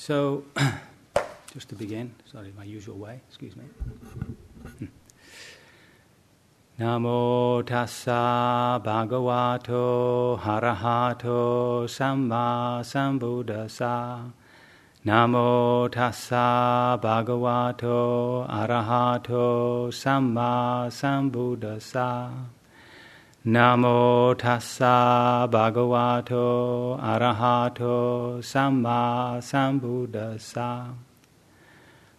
So, just to begin, sorry, my usual way, excuse me. Hmm. Namo tassa bhagavato harahato samma sambuddhassa. Namo tassa bhagavato arahato samma sambuddhassa. Namo tassa bhagavato arahato samma sambuddhassa.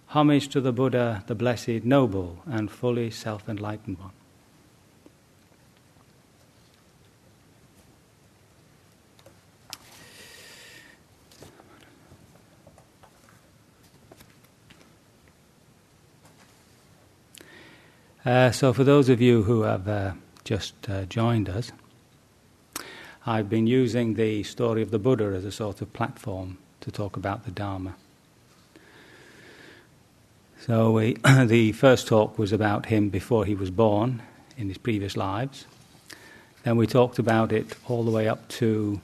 Homage to the Buddha, the blessed, noble, and fully self enlightened one. Uh, so, for those of you who have uh, just uh, joined us, I've been using the story of the Buddha as a sort of platform to talk about the Dharma. So, we, the first talk was about him before he was born in his previous lives. Then we talked about it all the way up to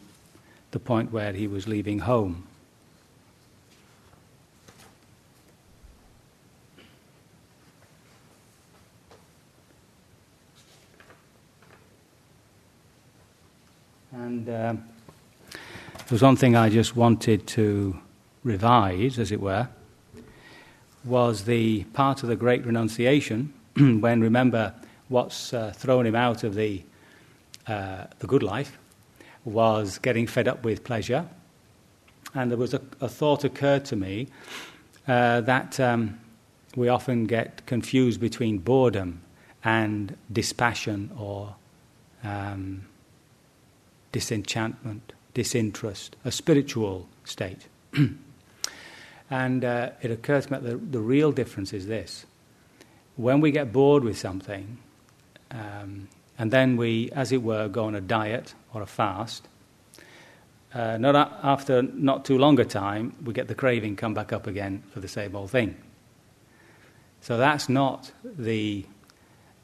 the point where he was leaving home And there was one thing I just wanted to revise, as it were, was the part of the Great Renunciation when, remember, what's uh, thrown him out of the, uh, the good life was getting fed up with pleasure. And there was a, a thought occurred to me uh, that um, we often get confused between boredom and dispassion or um, disenchantment, disinterest, a spiritual state. and uh, it occurs to me that the, the, real difference is this. When we get bored with something, um, and then we, as it were, go on a diet or a fast, uh, not a- after not too long a time, we get the craving come back up again for the same old thing. So that's not the,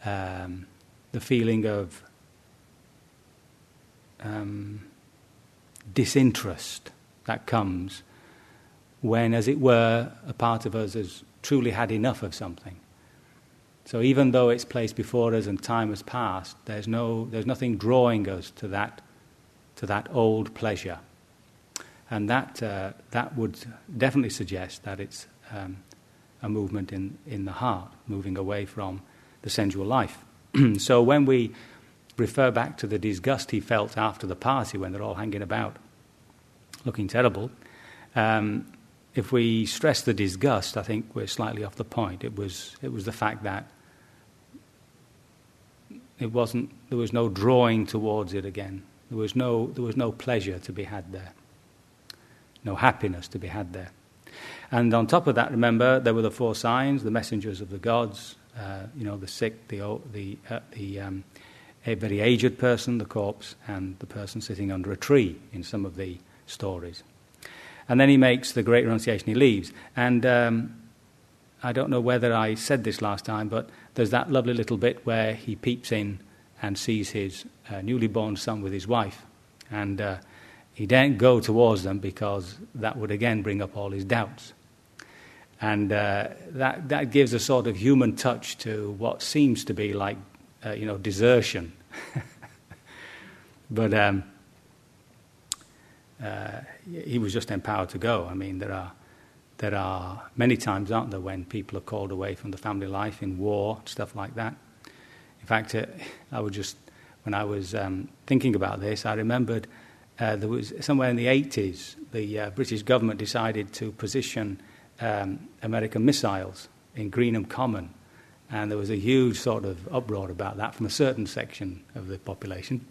um, the feeling of um, disinterest that comes when, as it were, a part of us has truly had enough of something. So even though it's placed before us and time has passed, there's, no, there's nothing drawing us to that, to that old pleasure. And that, uh, that would definitely suggest that it's um, a movement in, in the heart, moving away from the sensual life. so when we refer back to the disgust he felt after the party when they're all hanging about, looking terrible. Um, if we stress the disgust, I think we're slightly off the point. It was, it was the fact that it wasn't, there was no drawing towards it again. There was, no, there was no pleasure to be had there, no happiness to be had there. And on top of that, remember, there were the four signs, the messengers of the gods, uh, you know, the sick, the, the, uh, the um, a very aged person, the corpse, and the person sitting under a tree in some of the stories. And then he makes the great renunciation, he leaves. And um, I don't know whether I said this last time, but there's that lovely little bit where he peeps in and sees his uh, newly born son with his wife. And uh, he daren't go towards them because that would again bring up all his doubts. And uh, that, that gives a sort of human touch to what seems to be like uh, you know, desertion. but um, uh, he was just empowered to go. I mean, there are, there are many times, aren't there, when people are called away from the family life in war, stuff like that. In fact, uh, I was just, when I was um, thinking about this, I remembered uh, there was somewhere in the 80s, the uh, British government decided to position um, American missiles in Greenham Common and there was a huge sort of uproar about that from a certain section of the population.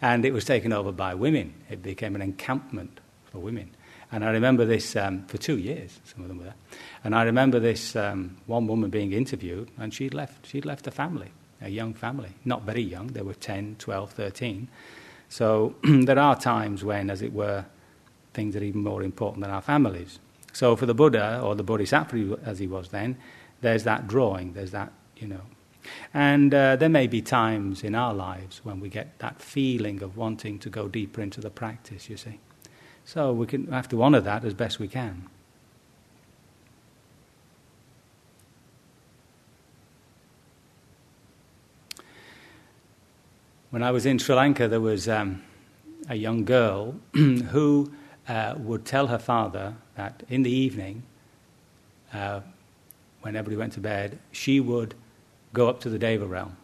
And it was taken over by women. It became an encampment for women. And I remember this um, for two years, some of them were there. And I remember this um, one woman being interviewed, and she'd left, she'd left a family, a young family. Not very young, they were 10, 12, 13. So there are times when, as it were, things are even more important than our families. So for the Buddha, or the Bodhisattva as he was then, there's that drawing, there's that, you know. And uh, there may be times in our lives when we get that feeling of wanting to go deeper into the practice, you see. So we can have to honor that as best we can. When I was in Sri Lanka, there was um, a young girl who uh, would tell her father that in the evening, uh, when everybody went to bed, she would go up to the Deva realm.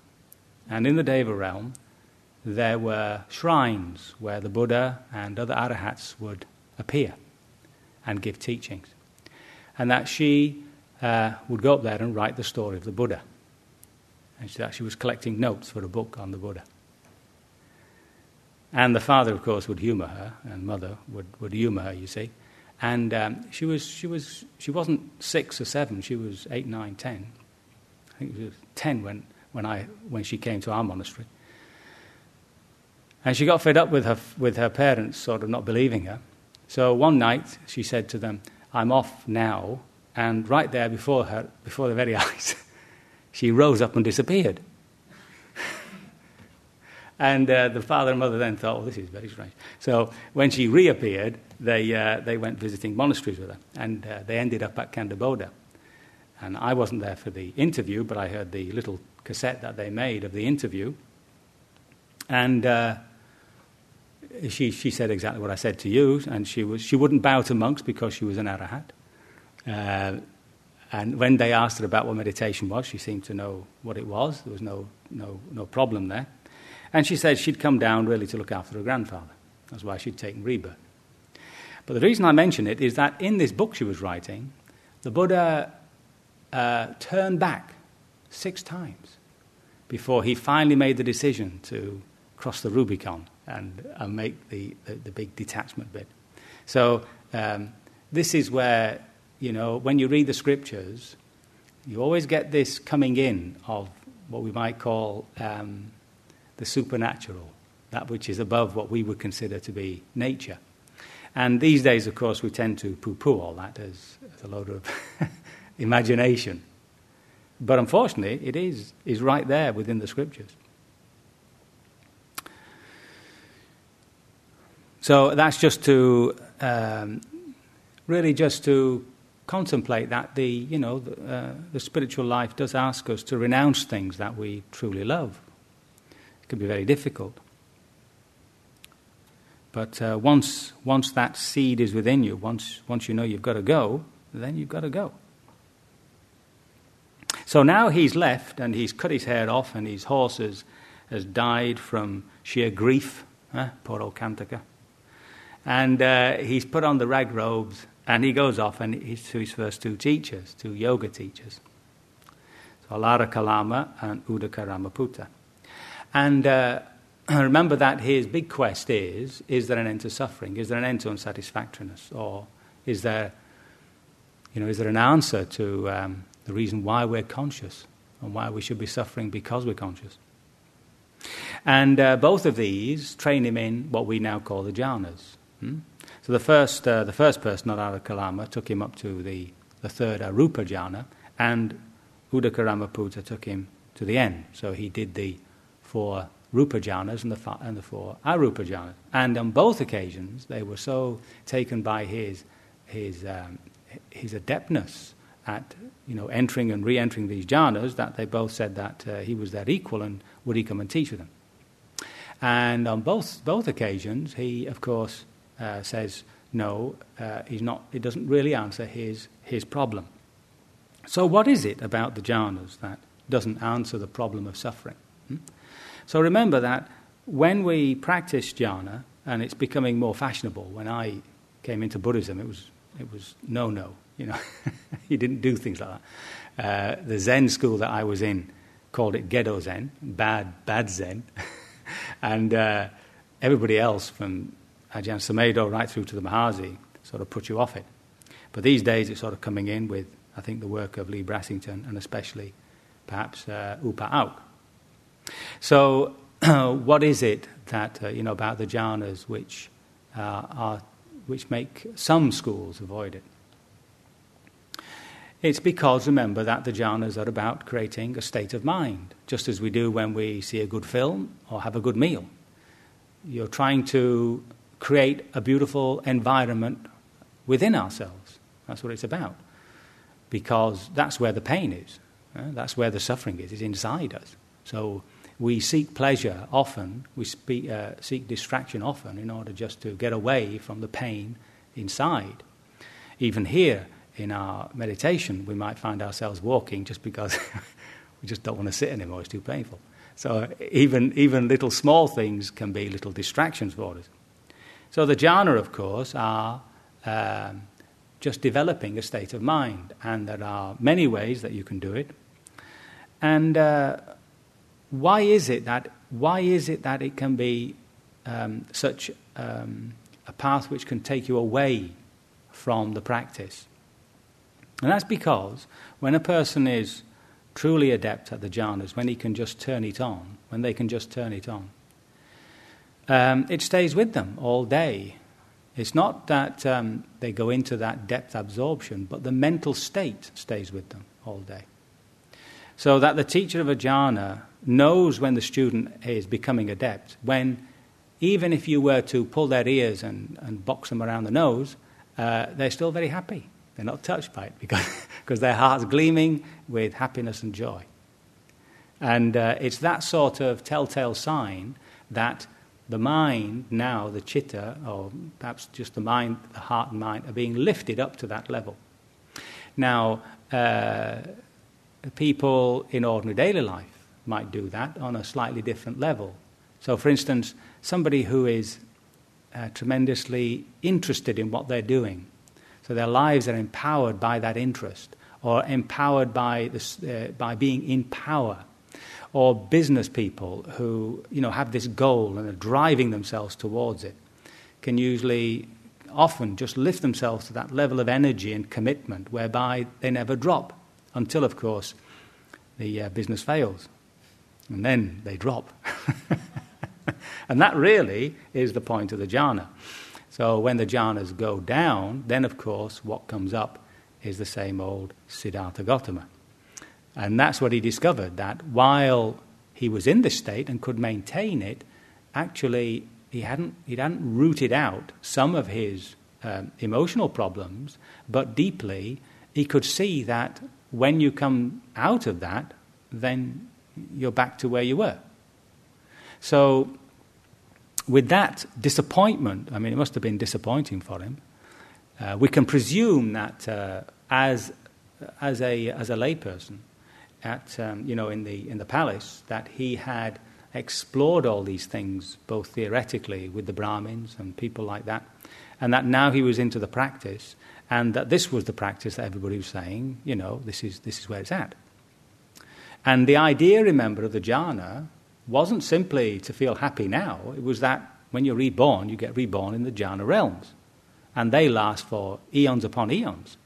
And in the Deva realm, there were shrines where the Buddha and other arahats would appear and give teachings. And that she uh, would go up there and write the story of the Buddha. And that she was collecting notes for a book on the Buddha. And the father, of course, would humor her, and mother would, would humor her, you see. And um, she, was, she, was, she wasn't six or seven, she was eight, nine, ten. I think she was ten when, when, I, when she came to our monastery. And she got fed up with her, with her parents sort of not believing her. So one night she said to them, I'm off now. And right there before her, before their very eyes, she rose up and disappeared. And uh, the father and mother then thought, well, this is very strange. So when she reappeared, they, uh, they went visiting monasteries with her. And uh, they ended up at Kanduboda. And I wasn't there for the interview, but I heard the little cassette that they made of the interview. And uh, she, she said exactly what I said to you, and she, was, she wouldn't bow to monks because she was an arahat. Uh, and when they asked her about what meditation was, she seemed to know what it was. There was no, no, no problem there. And she said she'd come down really to look after her grandfather. That's why she'd taken rebirth. But the reason I mention it is that in this book she was writing, the Buddha uh, turned back six times before he finally made the decision to cross the Rubicon and, and make the, the, the, big detachment bit. So um, this is where, you know, when you read the scriptures, you always get this coming in of what we might call um, the supernatural, that which is above what we would consider to be nature. And these days, of course, we tend to poo poo all that as, as a load of imagination. But unfortunately, it is, is right there within the scriptures. So that's just to um, really just to contemplate that the you know the, uh, the, spiritual life does ask us to renounce things that we truly love. It can be very difficult, but uh, once once that seed is within you, once once you know you've got to go, then you've got to go. So now he's left and he's cut his hair off and his horse has, has died from sheer grief. Eh? Poor old Kantaka. And uh, he's put on the rag robes and he goes off and he's to his first two teachers, two yoga teachers. So Alara Kalama and Udaka Ramaputta. And uh, remember that his big quest is is there an end to suffering? Is there an end to unsatisfactoriness? Or is there, you know, is there an answer to um, the reason why we're conscious and why we should be suffering because we're conscious? And uh, both of these train him in what we now call the jhanas. Hmm? So the first, uh, the first person, Kalama, took him up to the, the third Arupa jhana, and Udaka Ramaputta took him to the end. So he did the four Rupa jhanas and the, and the four Arupa jhanas. And on both occasions, they were so taken by his, his, um, his adeptness at you know, entering and re entering these jhanas that they both said that uh, he was their equal and would he come and teach with them. And on both, both occasions, he, of course, uh, says no, uh, he's not, it doesn't really answer his, his problem. So, what is it about the jhanas that doesn't answer the problem of suffering? Hmm? So, remember that when we practice jhana, and it's becoming more fashionable, when I came into Buddhism, it was, it was no no. You know, you didn't do things like that. Uh, the Zen school that I was in called it Gedo Zen, bad, bad Zen. and uh, everybody else from Ajahn Sumedho right through to the Mahasi sort of put you off it. But these days it's sort of coming in with, I think, the work of Leigh Brasington and especially perhaps uh, U Pa Auk. So, what is it that, uh, you know, about the jhanas which, uh, are, which make some schools avoid it? It's because, remember, that the jhanas are about creating a state of mind, just as we do when we see a good film or have a good meal. You're trying to create a beautiful environment within ourselves. That's what it's about. Because that's where the pain is. Uh, that's where the suffering is, it's inside us. So we seek pleasure often, we speak, uh, seek distraction often in order just to get away from the pain inside. Even here in our meditation, we might find ourselves walking just because we just don't want to sit anymore, it's too painful. So even, even little small things can be little distractions for us. So the jhana, of course, are um, just developing a state of mind, and there are many ways that you can do it. And uh, why is it that why is it that it can be um, such um, a path which can take you away from the practice? And that's because when a person is truly adept at the jhanas, when he can just turn it on, when they can just turn it on, um, it stays with them all day. It's not that um, they go into that depth absorption, but the mental state stays with them all day. So that the teacher of a jhana knows when the student is becoming adept, when even if you were to pull their ears and, and box them around the nose, uh, they're still very happy. They're not touched by it because, because their heart's gleaming with happiness and joy. And uh, it's that sort of telltale sign that the mind now, the chitta, or perhaps just the mind, the heart and mind, are being lifted up to that level. Now, uh, people in ordinary daily life might do that on a slightly different level. So, for instance, somebody who is uh, tremendously interested in what they're doing, so their lives are empowered by that interest, or empowered by, uh, by being in power or business people who you know, have this goal and are driving themselves towards it can usually often just lift themselves to that level of energy and commitment whereby they never drop until, of course, the uh, business fails. And then they drop. and that really is the point of the jhana. So when the jhanas go down, then, of course, what comes up is the same old Siddhartha Gautama. And that's what he discovered that while he was in this state and could maintain it, actually he hadn't, he hadn't rooted out some of his um, emotional problems, but deeply he could see that when you come out of that, then you're back to where you were. So, with that disappointment, I mean, it must have been disappointing for him. Uh, we can presume that uh, as, as, a, as a layperson, at, um, you know, in the, in the palace that he had explored all these things, both theoretically with the Brahmins and people like that, and that now he was into the practice, and that this was the practice that everybody was saying, you know, this is, this is where it's at. And the idea, remember, of the jhana wasn't simply to feel happy now, it was that when you're reborn, you get reborn in the jhana realms. And they last for eons upon eons,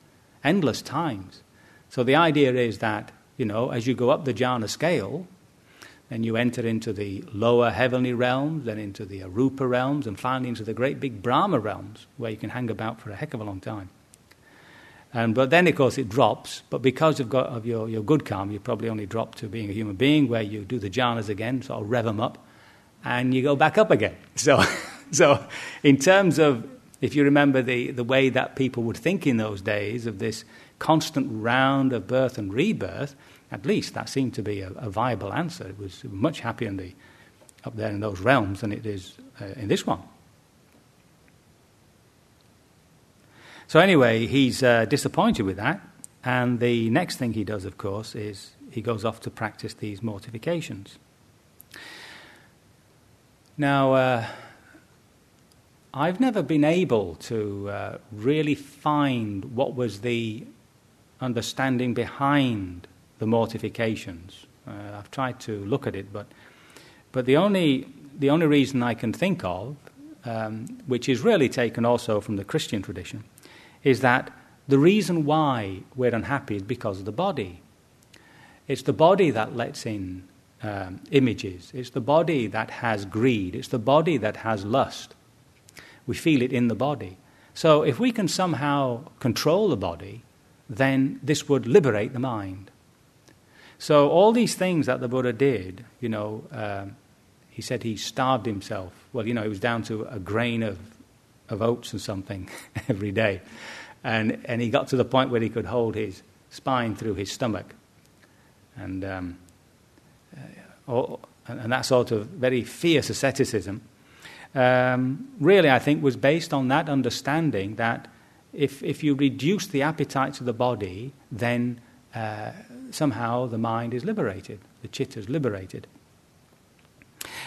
endless times. So the idea is that you know, as you go up the jhana scale, then you enter into the lower heavenly realms, then into the arupa realms, and finally into the great big Brahma realms, where you can hang about for a heck of a long time. And, but then, of course, it drops. But because of, got, of your, your good karma, you probably only drop to being a human being, where you do the jhanas again, sort of rev them up, and you go back up again. So, so in terms of, if you remember the, the way that people would think in those days of this constant round of birth and rebirth, at least that seemed to be a, a viable answer. It was much happier in the, up there in those realms than it is uh, in this one. So, anyway, he's uh, disappointed with that. And the next thing he does, of course, is he goes off to practice these mortifications. Now, uh, I've never been able to uh, really find what was the understanding behind the mortifications. Uh, I've tried to look at it, but, but the, only, the only reason I can think of, um, which is really taken also from the Christian tradition, is that the reason why we're unhappy is because of the body. It's the body that lets in um, images, it's the body that has greed, it's the body that has lust. We feel it in the body. So if we can somehow control the body, then this would liberate the mind. So, all these things that the Buddha did, you know, um, he said he starved himself. Well, you know, it was down to a grain of, of oats or something every day. And, and he got to the point where he could hold his spine through his stomach. And um, uh, and, and that sort of very fierce asceticism, um, really, I think, was based on that understanding that if, if you reduce the appetites of the body, then uh, somehow the mind is liberated, the chitta is liberated.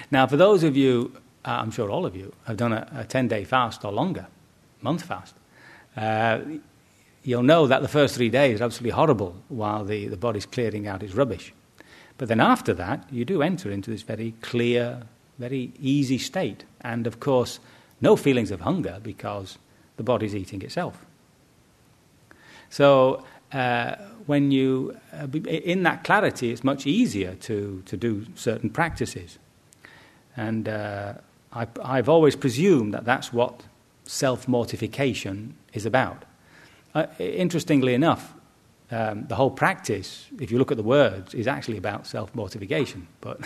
Now, for those of you, I'm sure all of you, have done a, a 10 day fast or longer, month fast, uh, you'll know that the first three days are absolutely horrible while the, the body's clearing out its rubbish. But then after that, you do enter into this very clear, very easy state. And of course, no feelings of hunger because the body's eating itself. So, uh, when you, uh, in that clarity, it's much easier to, to do certain practices. And uh, I, I've always presumed that that's what self mortification is about. Uh, interestingly enough, um, the whole practice, if you look at the words, is actually about self mortification, but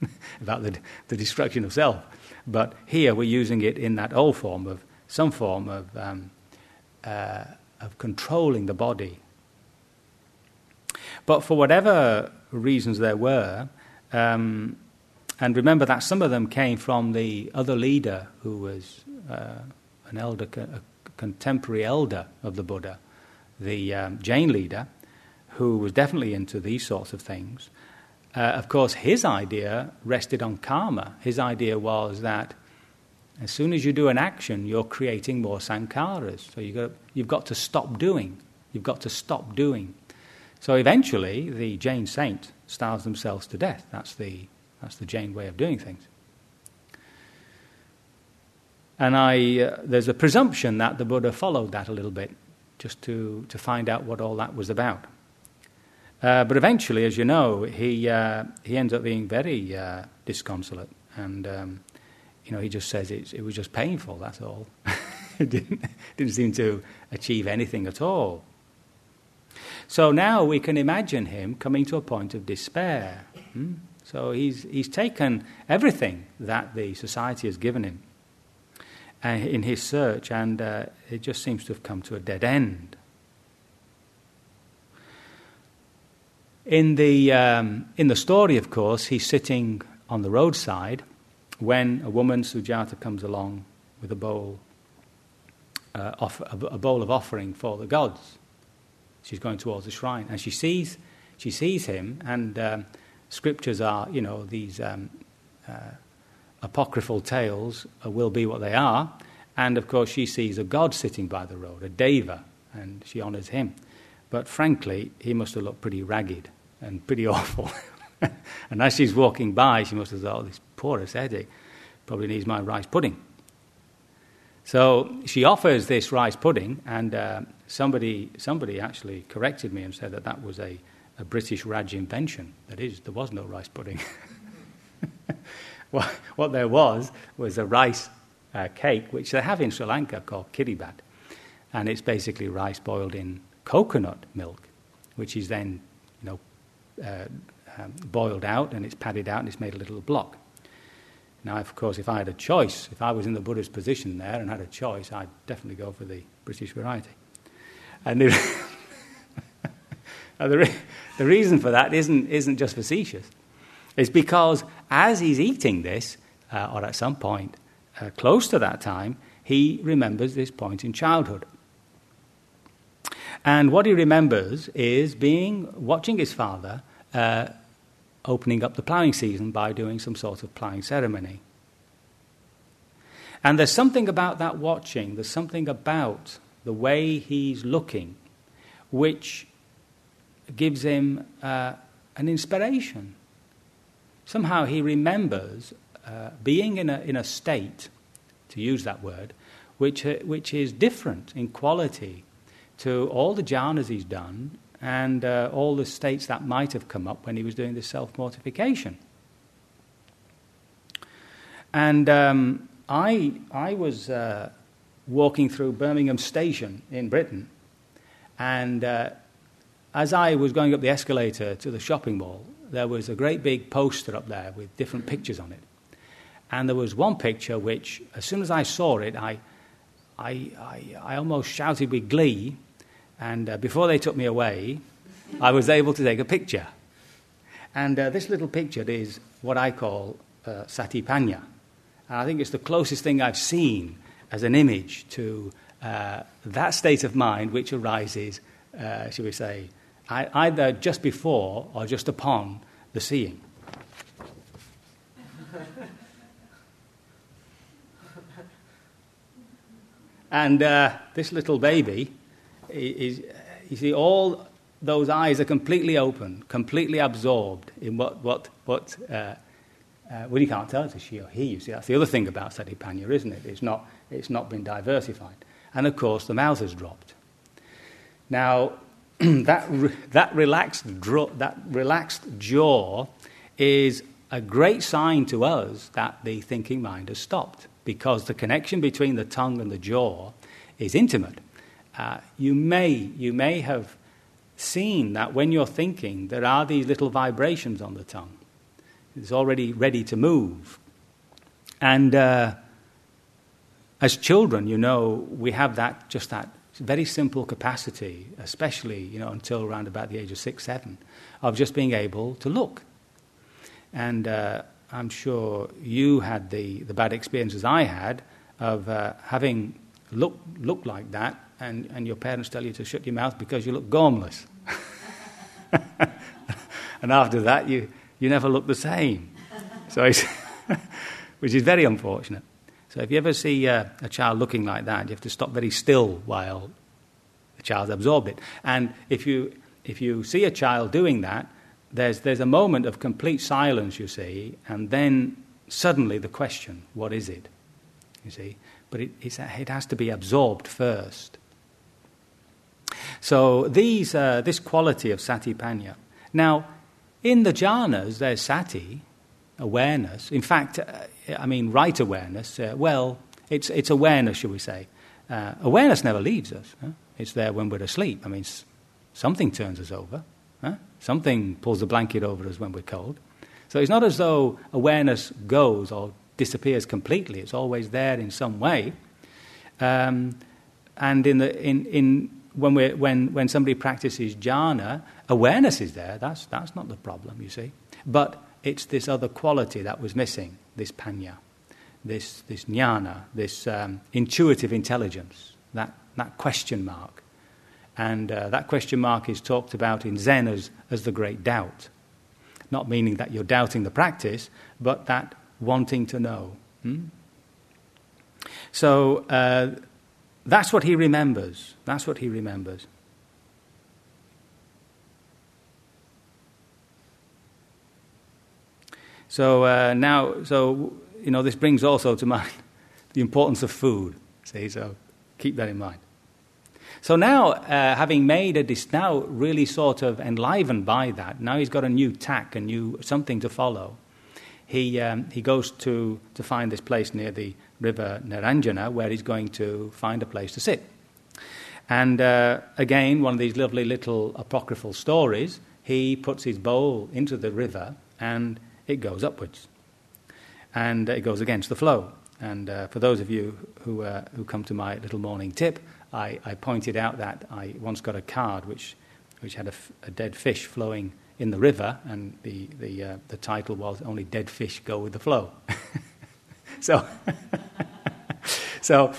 about the, the destruction of self. But here we're using it in that old form of some form of, um, uh, of controlling the body. But for whatever reasons there were, um, and remember that some of them came from the other leader who was uh, an elder, a contemporary elder of the Buddha, the um, Jain leader, who was definitely into these sorts of things. Uh, of course, his idea rested on karma. His idea was that as soon as you do an action, you're creating more sankharas. So you've got, you've got to stop doing. You've got to stop doing. So eventually, the Jain saint starves themselves to death. That's the, that's the Jain way of doing things. And I, uh, there's a presumption that the Buddha followed that a little bit, just to, to find out what all that was about. Uh, but eventually, as you know, he, uh, he ends up being very uh, disconsolate. And, um, you know, he just says it, it was just painful, that's all. it didn't, didn't seem to achieve anything at all. So now we can imagine him coming to a point of despair. Hmm? So he's, he's taken everything that the society has given him uh, in his search, and uh, it just seems to have come to a dead end. In the, um, in the story, of course, he's sitting on the roadside when a woman, Sujata, comes along with a bowl, uh, off, a, a bowl of offering for the gods. She's going towards the shrine, and she sees, she sees him, and um, scriptures are, you know, these um, uh, apocryphal tales will be what they are. And of course, she sees a god sitting by the road, a deva, and she honors him. But frankly, he must have looked pretty ragged and pretty awful. and as she's walking by, she must have thought, oh, this poor ascetic probably needs my rice pudding. So she offers this rice pudding, and uh, somebody, somebody actually corrected me and said that that was a, a British Raj invention. That is, there was no rice pudding. what, what there was was a rice uh, cake, which they have in Sri Lanka called kiribat. And it's basically rice boiled in coconut milk, which is then, you know, uh, um, boiled out and it's padded out and it's made a little block. Now, of course, if I had a choice, if I was in the Buddha's position there and had a choice, I'd definitely go for the British variety. And the, the, re- the reason for that isn't, isn't just facetious. It's because as he's eating this, uh, or at some point uh, close to that time, he remembers this point in childhood. And what he remembers is being watching his father uh, opening up the ploughing season by doing some sort of ploughing ceremony. And there's something about that watching, there's something about the way he's looking, which gives him uh, an inspiration. Somehow he remembers uh, being in a, in a state, to use that word, which, uh, which is different in quality to all the jhanas he's done and uh, all the states that might have come up when he was doing this self mortification. And um, I, I was uh, walking through Birmingham Station in Britain, and uh, as I was going up the escalator to the shopping mall, there was a great big poster up there with different pictures on it. And there was one picture which, as soon as I saw it, I, I, I, I almost shouted with glee. And uh, before they took me away, I was able to take a picture. And uh, this little picture is what I call uh, Satipanya. And I think it's the closest thing I've seen as an image to uh, that state of mind which arises, uh, shall we say, either just before or just upon the seeing. and uh, this little baby is, you see, all those eyes are completely open, completely absorbed in what, what, what uh, uh, well, you can't tell it's a she or he, you see. That's the other thing about Satipanya, isn't it? It's not, it's not been diversified. And of course, the mouth has dropped. Now, that, re- that, relaxed dro- that relaxed jaw is a great sign to us that the thinking mind has stopped because the connection between the tongue and the jaw is intimate. Uh, you, may, you may have seen that when you're thinking, there are these little vibrations on the tongue. It's already ready to move. And uh, as children, you know, we have that, just that very simple capacity, especially, you know, until around about the age of six, seven, of just being able to look. And uh, I'm sure you had the, the bad experiences I had of uh, having looked look like that, and, and your parents tell you to shut your mouth because you look gormless. and after that, you, you never look the same. So which is very unfortunate. So if you ever see uh, a child looking like that, you have to stop very still while the child's absorbed it. And if you, if you see a child doing that, there's, there's a moment of complete silence, you see, and then suddenly the question, what is it? You see? But it, it has to be absorbed first. So these, uh, this quality of satipanya. Now, in the jhanas, there's sati, awareness. In fact, uh, I mean, right awareness. Uh, well, it's, it's awareness, shall we say. Uh, awareness never leaves us. Huh? It's there when we're asleep. I mean, something turns us over. Huh? Something pulls the blanket over us when we're cold. So it's not as though awareness goes or disappears completely. It's always there in some way. Um, and in the, in, in, when, we're, when, when somebody practices jhana, awareness is there. That's, that's not the problem, you see. But it's this other quality that was missing, this panya, this, this jnana, this um, intuitive intelligence, that, that question mark. And uh, that question mark is talked about in Zen as, as the great doubt. Not meaning that you're doubting the practice, but that wanting to know. Hmm? So uh, that's what he remembers. That's what he remembers. So uh, now, so you know, this brings also to mind the importance of food. See, so keep that in mind. So now, uh, having made a dis- now really sort of enlivened by that, now he's got a new tack, a new something to follow. He um, he goes to to find this place near the river Niranjana where he's going to find a place to sit. And uh, again, one of these lovely little apocryphal stories. He puts his bowl into the river and it goes upwards. And it goes against the flow. And uh, for those of you who, uh, who come to my little morning tip, I, I, pointed out that I once got a card which, which had a, f- a dead fish flowing in the river, and the, the, uh, the title was Only Dead Fish Go with the Flow. so, so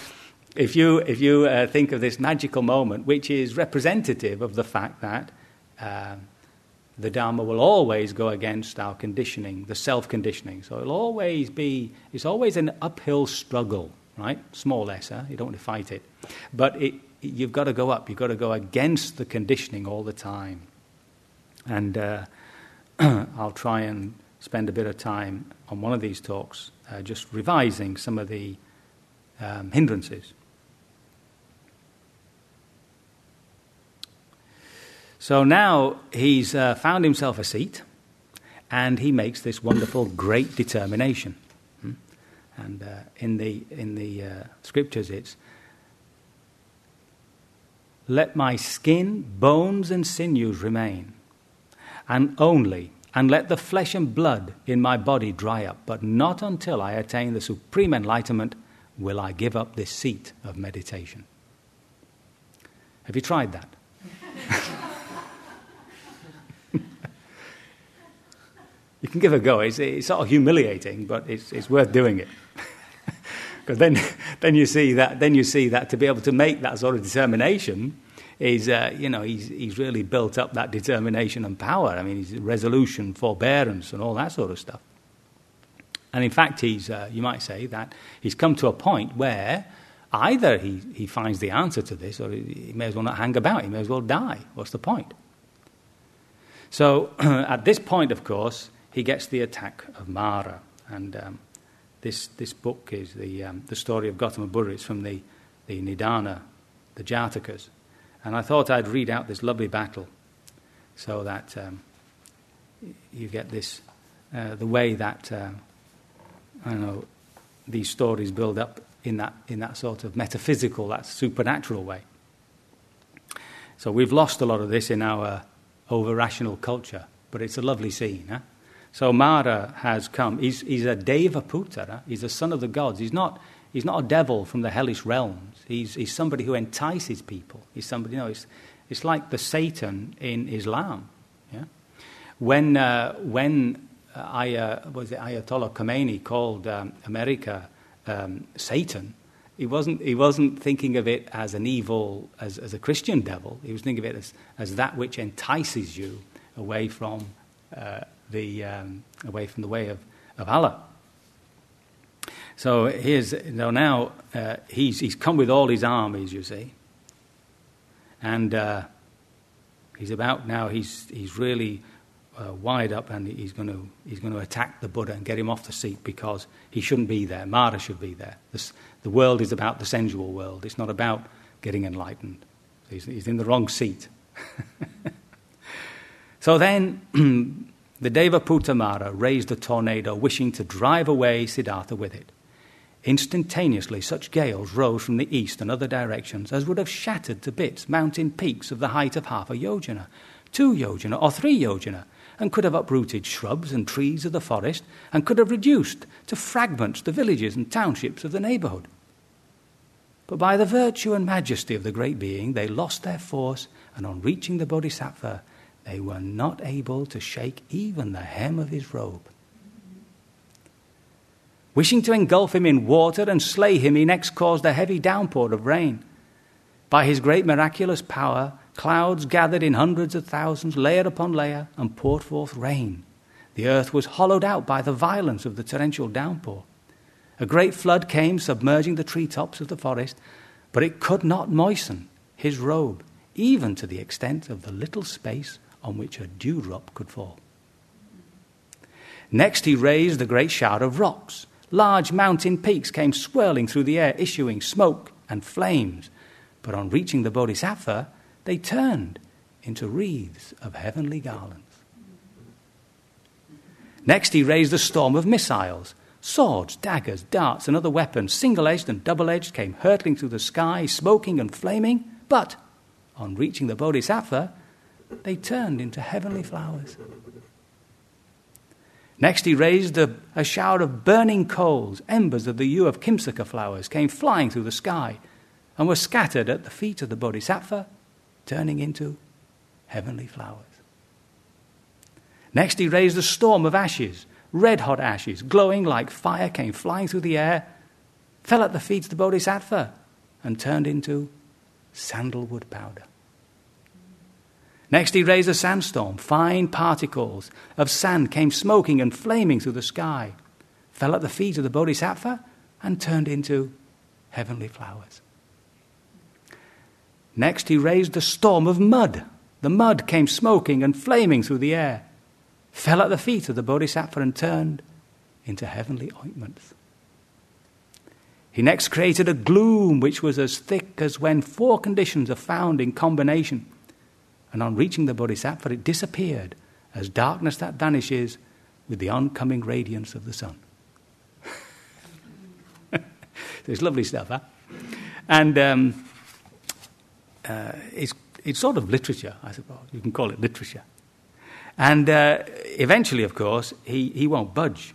if you, if you uh, think of this magical moment, which is representative of the fact that um, the Dharma will always go against our conditioning, the self conditioning. So it'll always be, it's always an uphill struggle, right? Small s, huh? you don't want to fight it. But it, you've got to go up, you've got to go against the conditioning all the time. And uh, I'll try and spend a bit of time on one of these talks uh, just revising some of the um, hindrances. So now he's uh, found himself a seat and he makes this wonderful great determination. Hmm? And uh, in the, in the uh, scriptures, it's let my skin, bones, and sinews remain, and only, and let the flesh and blood in my body dry up, but not until I attain the supreme enlightenment will I give up this seat of meditation. Have you tried that? you can give a go. It's, it's sort of humiliating, but it's, it's worth doing it. Because then, then, you see that, then you see that to be able to make that sort of determination is, uh, you know, he's, he's really built up that determination and power. I mean, he's resolution, forbearance, and all that sort of stuff. And in fact, he's, uh, you might say that he's come to a point where either he, he finds the answer to this or he, he may as well not hang about, he may as well die. What's the point? So at this point, of course, he gets the attack of Mara. And um, this, this book is the, um, the story of Gautama Buddha. It's from the, the Nidana, the Jatakas. And I thought I'd read out this lovely battle so that um, you get this, uh, the way that, uh, I know, these stories build up in that, in that sort of metaphysical, that supernatural way. So we've lost a lot of this in our over rational culture, but it's a lovely scene. Huh? So Mara has come. He's, he's a Deva Putra, he's a son of the gods. He's not, he's not a devil from the hellish realms. He's, he's somebody who entices people. He's somebody, you know, it's, it's like the Satan in Islam. Yeah? When, uh, when uh, was it Ayatollah Khomeini called um, America um, Satan, he wasn't, he wasn't thinking of it as an evil, as, as a Christian devil. He was thinking of it as, as that which entices you away from, uh, the, um, away from the way of, of Allah. So here's, now, now uh, he's, he's come with all his armies, you see. And uh, he's about now, he's, he's really uh, wide up and he's going to he's going to attack the Buddha and get him off the seat because he shouldn't be there. Mara should be there. This, the world is about the sensual world. It's not about getting enlightened. He's, he's in the wrong seat. so then, the Devaputta Mara raised a tornado, wishing to drive away Siddhartha with it. Instantaneously, such gales rose from the east and other directions as would have shattered to bits mountain peaks of the height of half a yojana, two yojana, or three yojana, and could have uprooted shrubs and trees of the forest, and could have reduced to fragments the villages and townships of the neighborhood. But by the virtue and majesty of the great being, they lost their force, and on reaching the Bodhisattva, they were not able to shake even the hem of his robe. Wishing to engulf him in water and slay him, he next caused a heavy downpour of rain. By his great miraculous power, Clouds gathered in hundreds of thousands, layer upon layer, and poured forth rain. The earth was hollowed out by the violence of the torrential downpour. A great flood came, submerging the tree tops of the forest, but it could not moisten his robe, even to the extent of the little space on which a dewdrop could fall. Next, he raised a great shower of rocks. Large mountain peaks came swirling through the air, issuing smoke and flames. But on reaching the Bodhisattva, they turned into wreaths of heavenly garlands. Next, he raised a storm of missiles. Swords, daggers, darts, and other weapons, single edged and double edged, came hurtling through the sky, smoking and flaming. But on reaching the Bodhisattva, they turned into heavenly flowers. Next, he raised a, a, shower of burning coals, embers of the hue of Kimsuka flowers, came flying through the sky and were scattered at the feet of the Bodhisattva turning into heavenly flowers. Next, he raised a storm of ashes, red hot ashes, glowing like fire, came flying through the air, fell at the feet of the Bodhisattva, and turned into sandalwood powder. Next, he raised a sandstorm. Fine particles of sand came smoking and flaming through the sky, fell at the feet of the Bodhisattva, and turned into heavenly flowers. Next, he raised a storm of mud. The mud came smoking and flaming through the air, fell at the feet of the Bodhisattva, and turned into heavenly ointments. He next created a gloom which was as thick as when four conditions are found in combination. And on reaching the Bodhisattva, it disappeared as darkness that vanishes with the oncoming radiance of the sun. it's lovely stuff, huh? And um, uh, it's, it's sort of literature, I suppose. You can call it literature. And uh, eventually, of course, he, he won't budge.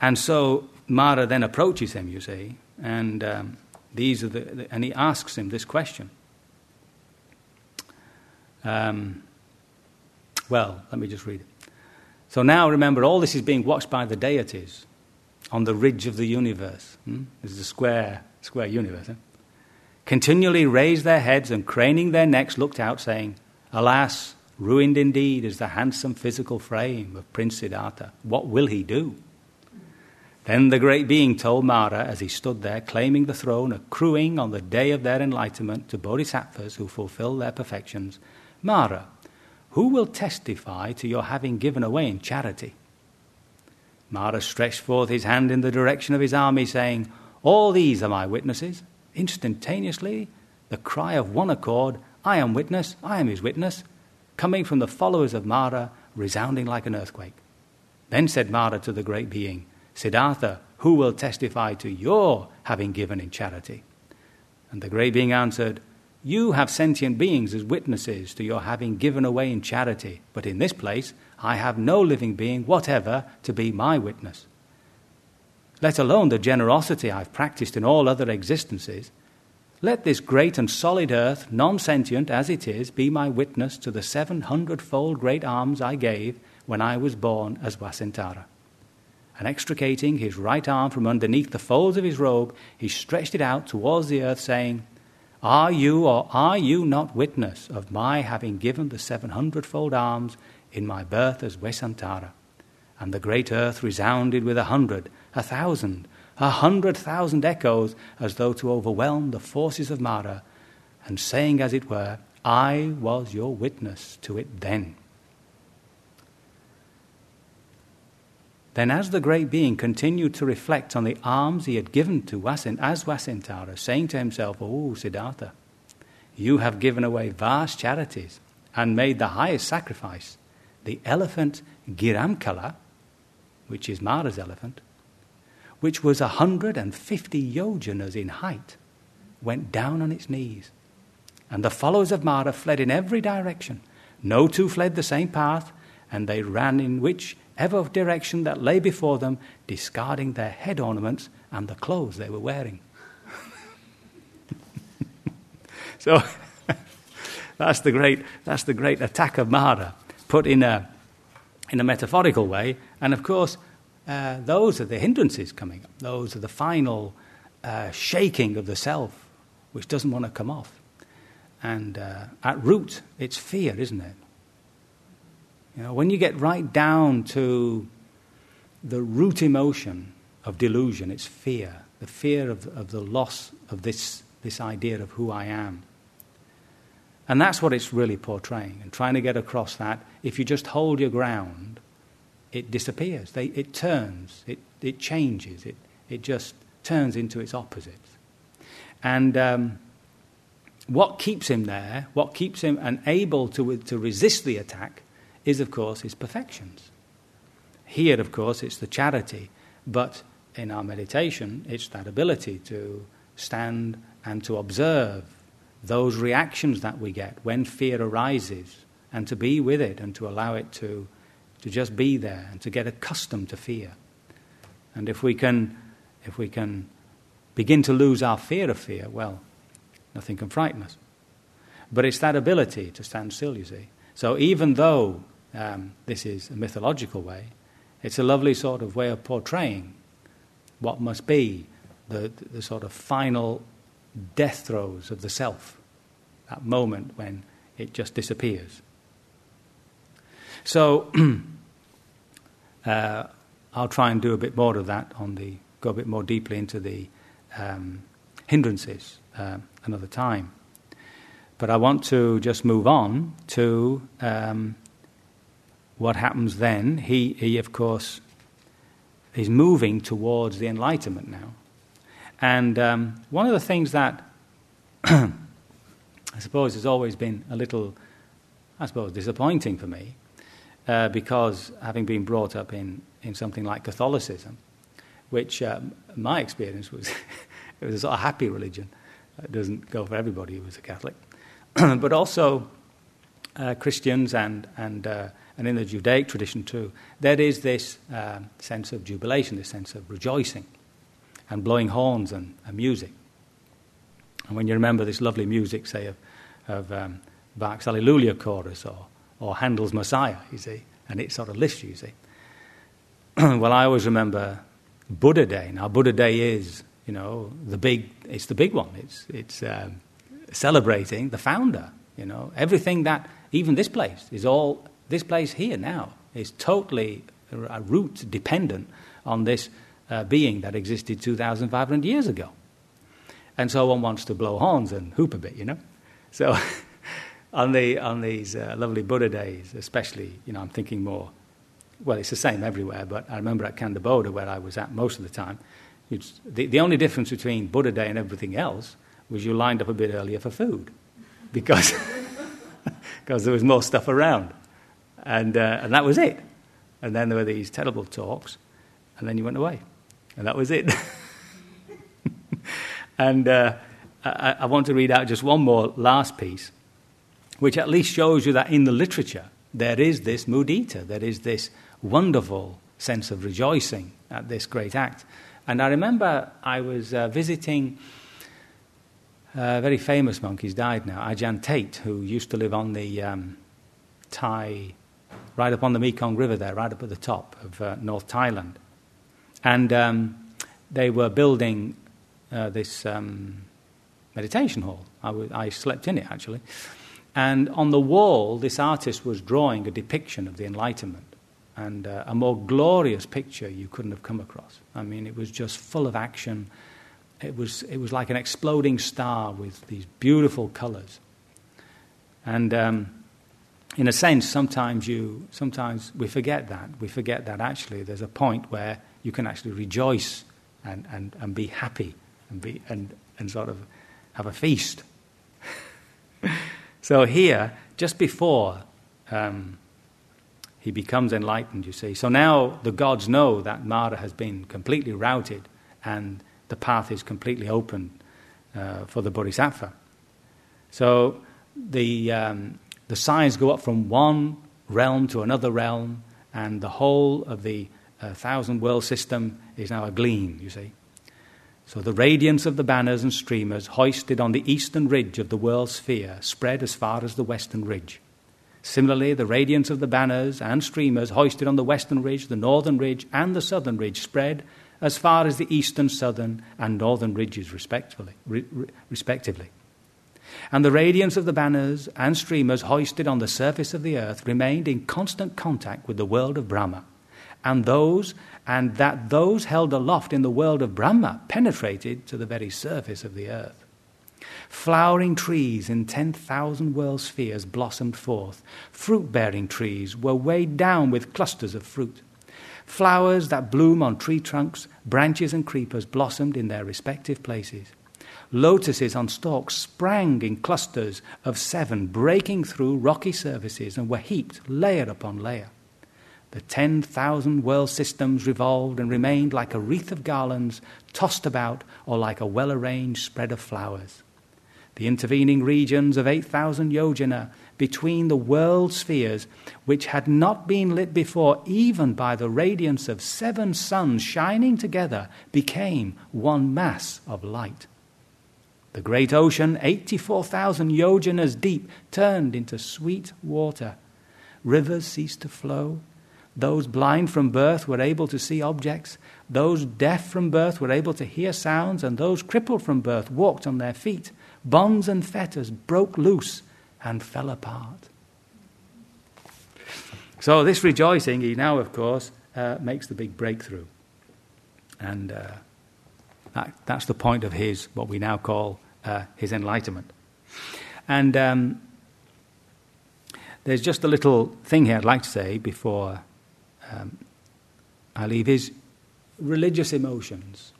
And so Mara then approaches him, you see, and um, these are the, the, and he asks him this question. Um, Well, let me just read it. So now remember, all this is being watched by the deities on the ridge of the universe. Hmm? This is a square, square universe. Continually raised their heads and craning their necks looked out, saying, Alas, ruined indeed is the handsome physical frame of Prince Siddhartha. What will he do? Then the great being told Mara as he stood there, claiming the throne, accruing on the day of their enlightenment to bodhisattvas who fulfill their perfections, Mara, who will testify to your having given away in charity? Mara stretched forth his hand in the direction of his army, saying, All these are my witnesses. Instantaneously, the cry of one accord, I am witness, I am his witness, coming from the followers of Mara, resounding like an earthquake. Then said Mara to the great being, Siddhartha, who will testify to your having given in charity? And the great being answered, You have sentient beings as witnesses to your having given away in charity, but in this place I have no living being whatever to be my witness. Let alone the generosity I've practiced in all other existences, let this great and solid earth, non sentient as it is, be my witness to the seven hundredfold great alms I gave when I was born as Vessantara and extricating his right arm from underneath the folds of his robe, he stretched it out towards the earth, saying, Are you or are you not witness of my having given the seven hundredfold alms in my birth as Vessantara? And the great earth resounded with a hundred, a thousand, a hundred thousand echoes, as though to overwhelm the forces of Mara, and saying, as it were, I was your witness to it then. Then, as the great being continued to reflect on the alms he had given to Wasin, as Vessantara, saying to himself, Oh, Siddhartha, you have given away vast charities and made the highest sacrifice. The elephant Girimekhala, which is Mara's elephant, which was a 150 yojanas in height, went down on its knees. And the followers of Mara fled in every direction. No two fled the same path, and they ran in which ever direction that lay before them, discarding their head ornaments and the clothes they were wearing. so that's the great that's the great attack of Mara, put in a in a metaphorical way, and of course. Uh, those are the hindrances coming up. Those are the final uh, shaking of the self, which doesn't want to come off. And uh, at root, it's fear, isn't it? You know, when you get right down to the root emotion of delusion, it's fear the fear of, of the loss of this, this idea of who I am. And that's what it's really portraying and trying to get across that if you just hold your ground, it disappears. They, it turns, it, it changes, it, it just turns into its opposite. And um, what keeps him there, what keeps him unable to, to resist the attack, is, of course, his perfections. Here, of course, it's the charity, but in our meditation, it's that ability to stand and to observe those reactions that we get when fear arises and to be with it and to allow it to, to just be there and to get accustomed to fear. And if we can, if we can begin to lose our fear of fear, well, nothing can frighten us. But it's that ability to stand still, you see. So even though um, this is a mythological way. It's a lovely sort of way of portraying what must be the, the sort of final death throes of the self, that moment when it just disappears. So, uh, I'll try and do a bit more of that on the, go a bit more deeply into the um, hindrances uh, another time. But I want to just move on to um, what happens then? He, he, of course, is moving towards the Enlightenment now. And um, one of the things that I suppose has always been a little, I suppose, disappointing for me, uh, because having been brought up in, in something like Catholicism, which um, my experience was it was a sort of happy religion. It doesn't go for everybody who was a Catholic, but also uh, Christians and and uh, and in the Judaic tradition too, there is this uh, sense of jubilation, this sense of rejoicing, and blowing horns and, and, music. And when you remember this lovely music, say, of, of um, Bach's Alleluia chorus or, or Handel's Messiah, you see, and it sort of lifts you, you see. well, I always remember Buddha Day. Now, Buddha Day is, you know, the big, it's the big one. It's, it's um, celebrating the founder, you know. Everything that, even this place, is all, this place here now is totally a root dependent on this uh, being that existed 2,500 years ago. And so one wants to blow horns and hoop a bit, you know. So on, the, on these uh, lovely Buddha days, especially, you know, I'm thinking more, well, it's the same everywhere, but I remember at Kanduboda, where I was at most of the time, the, the only difference between Buddha Day and everything else was you lined up a bit earlier for food because because there was more stuff around. And, uh, and that was it. And then there were these terrible talks, and then you went away. And that was it. and uh, I, I want to read out just one more last piece, which at least shows you that in the literature there is this mudita, there is this wonderful sense of rejoicing at this great act. And I remember I was uh, visiting a very famous monk, he's died now, Ajahn Tate, who used to live on the um, Thai, right up on the Mekong River there, right up at the top of uh, North Thailand. And um, they were building uh, this um, meditation hall. I, w- I slept in it, actually. And on the wall, this artist was drawing a depiction of the Enlightenment. And uh, a more glorious picture you couldn't have come across. I mean, it was just full of action it was, it was like an exploding star with these beautiful colors. And um, in a sense, sometimes, you, sometimes we forget that. We forget that actually there's a point where you can actually rejoice and, and, and be happy and, be, and, and sort of have a feast. so here, just before um, he becomes enlightened, you see. So now the gods know that Mara has been completely routed and the path is completely open uh, for the bodhisattva. So the, um, the signs go up from one realm to another realm, and the whole of the uh, thousand world system is now a gleam, you see. So the radiance of the banners and streamers hoisted on the eastern ridge of the world sphere spread as far as the western ridge. Similarly, the radiance of the banners and streamers hoisted on the western ridge, the northern ridge, and the southern ridge spread as far as the eastern, southern, and northern ridges, respectively. respectively. And the radiance of the banners and streamers hoisted on the surface of the earth remained in constant contact with the world of Brahma, and those and that those held aloft in the world of Brahma penetrated to the very surface of the earth. Flowering trees in 10,000 world spheres blossomed forth. Fruit bearing trees were weighed down with clusters of fruit. Flowers that bloom on tree trunks, branches, and creepers blossomed in their respective places. Lotuses on stalks sprang in clusters of seven, breaking through rocky surfaces, and were heaped layer upon layer. The 10,000 world systems revolved and remained like a wreath of garlands tossed about, or like a well arranged spread of flowers. The intervening regions of 8,000 yojana between the world spheres, which had not been lit before even by the radiance of seven suns shining together, became one mass of light. The great ocean, 84,000 yojanas deep, turned into sweet water. Rivers ceased to flow. Those blind from birth were able to see objects. Those deaf from birth were able to hear sounds. And those crippled from birth walked on their feet. Bonds and fetters broke loose and fell apart. So, this rejoicing, he now, of course, uh, makes the big breakthrough. And uh, that, that's the point of his, what we now call uh, his enlightenment. And um, there's just a little thing here I'd like to say before um, I leave his religious emotions.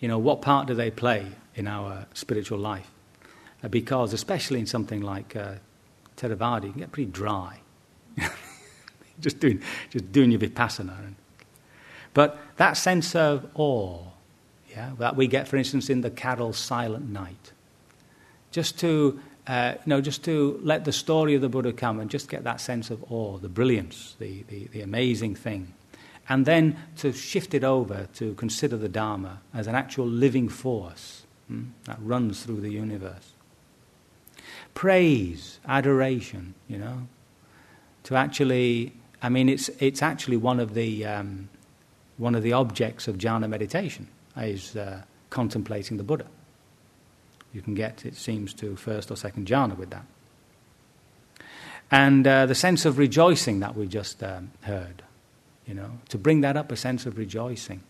You know, what part do they play in our spiritual life? Uh, because, especially in something like uh, Theravada, you can get pretty dry. just, doing, just doing your vipassana. But that sense of awe, yeah, that we get, for instance, in the carol Silent Night, just to, uh, you know, just to let the story of the Buddha come and just get that sense of awe, the brilliance, the, the, the amazing thing. And then to shift it over to consider the Dharma as an actual living force hmm, that runs through the universe. Praise, adoration, you know. To actually, I mean, it's, it's actually one of the, um, one of the objects of jhana meditation is uh, contemplating the Buddha. You can get, it seems, to first or second jhana with that. And uh, the sense of rejoicing that we just um, heard, you know, to bring that up, a sense of rejoicing.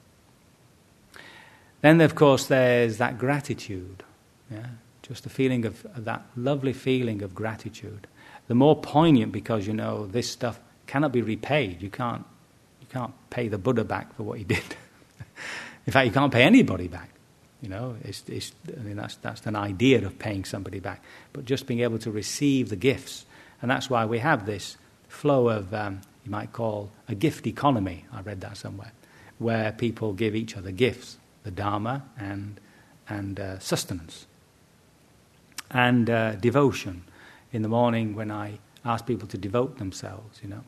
Then, of course, there's that gratitude, yeah? Just a feeling of, of that lovely feeling of gratitude. The more poignant because, you know, this stuff cannot be repaid. You can't, you can't pay the Buddha back for what he did. In fact, you can't pay anybody back. You know, it's, it's, I mean, that's, that's an idea of paying somebody back. But just being able to receive the gifts. And that's why we have this flow of, um, you might call a gift economy. I read that somewhere, where people give each other gifts, the Dharma and, and uh, sustenance. And uh, devotion. In the morning, when I ask people to devote themselves, you know,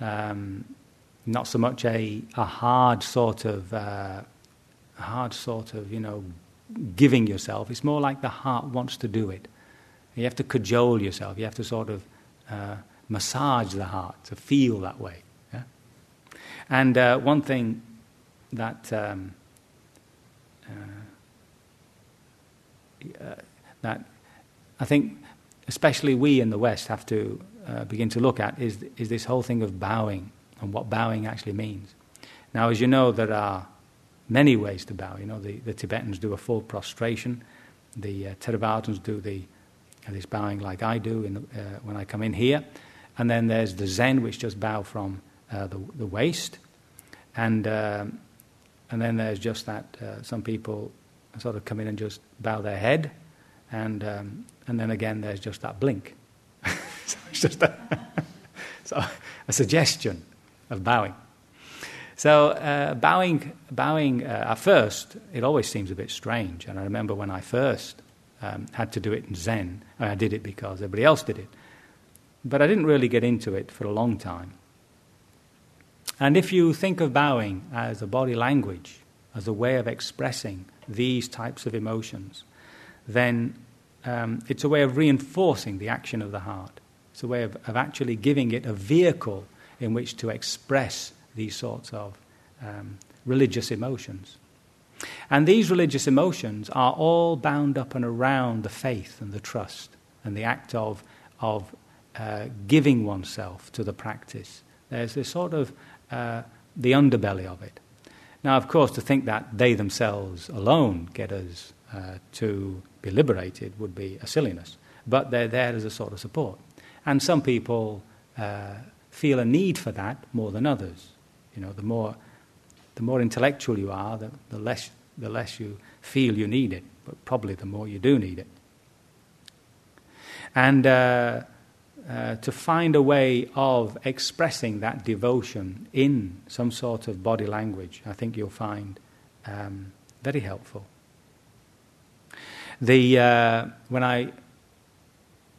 um, not so much a, a hard sort of uh, hard sort of you know giving yourself. It's more like the heart wants to do it. You have to cajole yourself. You have to sort of uh, massage the heart to feel that way. Yeah? And uh, one thing that um, uh, that I think, especially we in the West, have to uh, begin to look at is is this whole thing of bowing and what bowing actually means. Now, as you know, there are many ways to bow. You know, the, the Tibetans do a full prostration, the uh, Theravadins do the, uh, this bowing like I do the, uh, when I come in here, and then there's the Zen, which just bow from uh, the, the waist, and, um, and then there's just that uh, some people sort of come in and just bow their head, and, um, and then again there's just that blink. so it's just a, so a suggestion of bowing. So uh, bowing, bowing uh, at first, it always seems a bit strange. And I remember when I first um, had to do it in Zen, I did it because everybody else did it. But I didn't really get into it for a long time. And if you think of bowing as a body language, as a way of expressing these types of emotions, then um, it's a way of reinforcing the action of the heart. It's a way of, of actually giving it a vehicle in which to express these sorts of um, religious emotions. And these religious emotions are all bound up and around the faith and the trust and the act of, of uh, giving oneself to the practice. There's this sort of uh, the underbelly of it. Now, of course, to think that they themselves alone get us uh, to be liberated would be a silliness, but they're there as a sort of support. And some people uh, feel a need for that more than others. You know, the more, the more intellectual you are, the, the, less, the less you feel you need it, but probably the more you do need it. And uh, uh, to find a way of expressing that devotion in some sort of body language, I think you'll find um, very helpful. The, uh, when, I,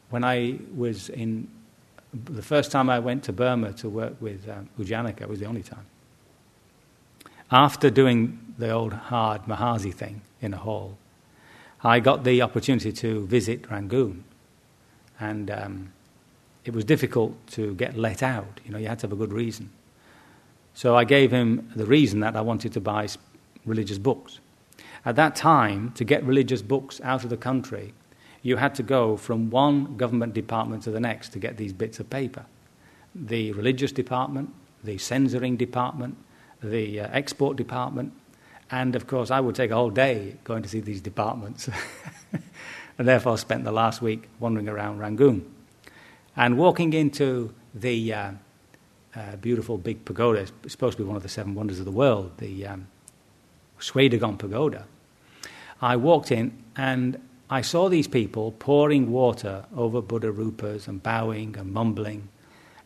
when I was in the first time I went to Burma to work with um, U Janaka was the only time. After doing the old hard Mahasi thing in a hall, I got the opportunity to visit Rangoon. And um, it was difficult to get let out. You know, you had to have a good reason. So I gave him the reason that I wanted to buy religious books. At that time, to get religious books out of the country, you had to go from one government department to the next to get these bits of paper. The religious department, the censoring department, the uh, export department, and of course, I would take a whole day going to see these departments. and therefore, spent the last week wandering around Rangoon. And walking into the uh, uh, beautiful big pagoda, it's supposed to be one of the seven wonders of the world, the um, Shwedagon Pagoda. I walked in, and I saw these people pouring water over Buddha Rupas and bowing and mumbling.